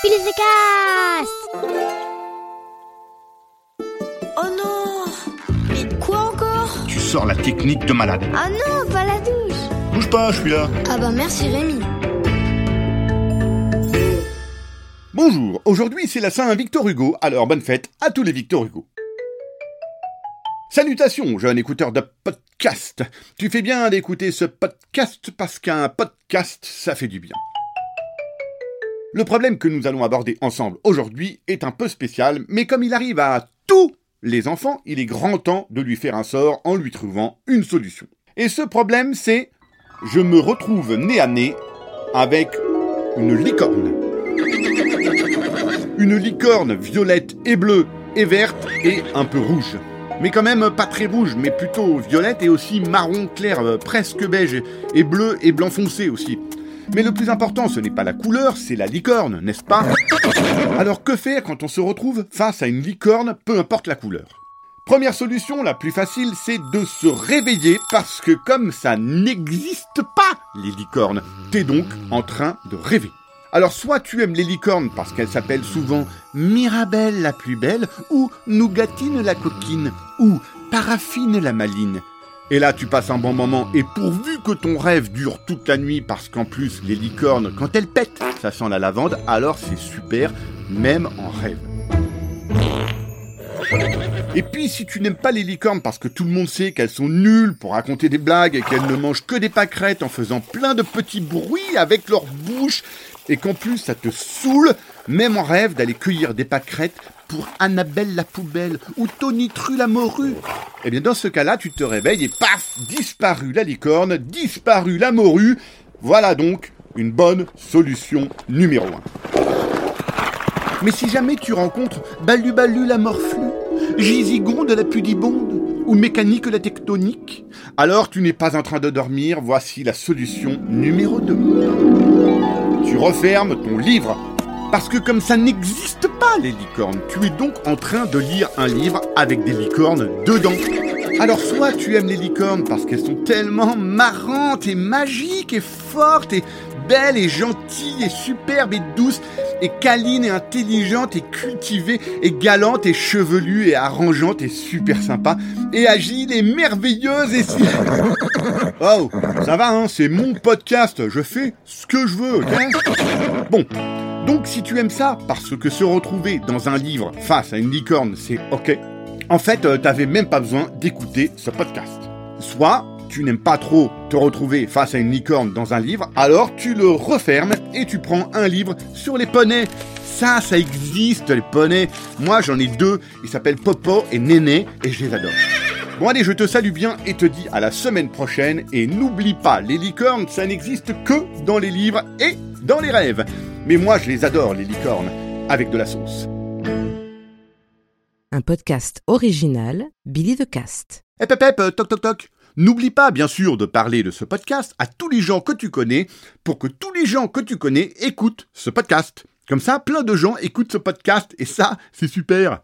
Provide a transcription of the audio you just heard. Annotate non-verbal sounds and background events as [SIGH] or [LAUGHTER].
Cast Oh non Mais quoi encore? Tu sors la technique de malade. Ah non, pas la douche Bouge pas, je suis là. Ah bah merci Rémi. Bonjour, aujourd'hui c'est la Saint-Victor Hugo, alors bonne fête à tous les Victor Hugo. Salutations, jeune écouteur de podcast. Tu fais bien d'écouter ce podcast parce qu'un podcast, ça fait du bien. Le problème que nous allons aborder ensemble aujourd'hui est un peu spécial, mais comme il arrive à tous les enfants, il est grand temps de lui faire un sort en lui trouvant une solution. Et ce problème, c'est je me retrouve nez à nez avec une licorne. Une licorne violette et bleue et verte et un peu rouge. Mais quand même pas très rouge, mais plutôt violette et aussi marron clair, euh, presque beige, et bleu et blanc foncé aussi. Mais le plus important, ce n'est pas la couleur, c'est la licorne, n'est-ce pas [COUGHS] Alors que faire quand on se retrouve face à une licorne, peu importe la couleur? Première solution, la plus facile, c'est de se réveiller parce que comme ça n'existe pas, les licornes, t'es donc en train de rêver. Alors soit tu aimes les licornes parce qu'elles s'appellent souvent Mirabelle la plus belle, ou Nougatine la coquine, ou Paraffine la maline. Et là tu passes un bon moment, et pourvu que ton rêve dure toute la nuit, parce qu'en plus les licornes, quand elles pètent, ça sent la lavande, alors c'est super, même en rêve. Et puis, si tu n'aimes pas les licornes parce que tout le monde sait qu'elles sont nulles pour raconter des blagues et qu'elles ne mangent que des pâquerettes en faisant plein de petits bruits avec leur bouche, et qu'en plus ça te saoule, même en rêve d'aller cueillir des pâquerettes pour Annabelle la poubelle ou Tony Tru la morue, eh bien dans ce cas-là, tu te réveilles et paf, disparu la licorne, disparu la morue. Voilà donc une bonne solution numéro 1. Mais si jamais tu rencontres Balu Balu la morflue, Gizigonde la pudibonde ou Mécanique la tectonique, alors tu n'es pas en train de dormir, voici la solution numéro 2. Tu refermes ton livre. Parce que comme ça n'existe pas les licornes, tu es donc en train de lire un livre avec des licornes dedans. Alors soit tu aimes les licornes parce qu'elles sont tellement marrantes et magiques et fortes et belles et gentilles et superbes et douces et câlines et intelligentes et cultivées et galantes et chevelues et arrangeantes et super sympas et agiles et merveilleuses et si... [LAUGHS] Oh, ça va hein, c'est mon podcast, je fais ce que je veux, ok? Bon, donc si tu aimes ça, parce que se retrouver dans un livre face à une licorne, c'est ok, en fait, euh, t'avais même pas besoin d'écouter ce podcast. Soit tu n'aimes pas trop te retrouver face à une licorne dans un livre, alors tu le refermes et tu prends un livre sur les poneys. Ça, ça existe, les poneys. Moi, j'en ai deux. Ils s'appellent Popo et Néné et je les adore. Bon allez, je te salue bien et te dis à la semaine prochaine. Et n'oublie pas, les licornes, ça n'existe que dans les livres et dans les rêves. Mais moi, je les adore, les licornes, avec de la sauce. Un podcast original, Billy the Cast. Hep hep hep, toc toc toc. N'oublie pas, bien sûr, de parler de ce podcast à tous les gens que tu connais pour que tous les gens que tu connais écoutent ce podcast. Comme ça, plein de gens écoutent ce podcast et ça, c'est super.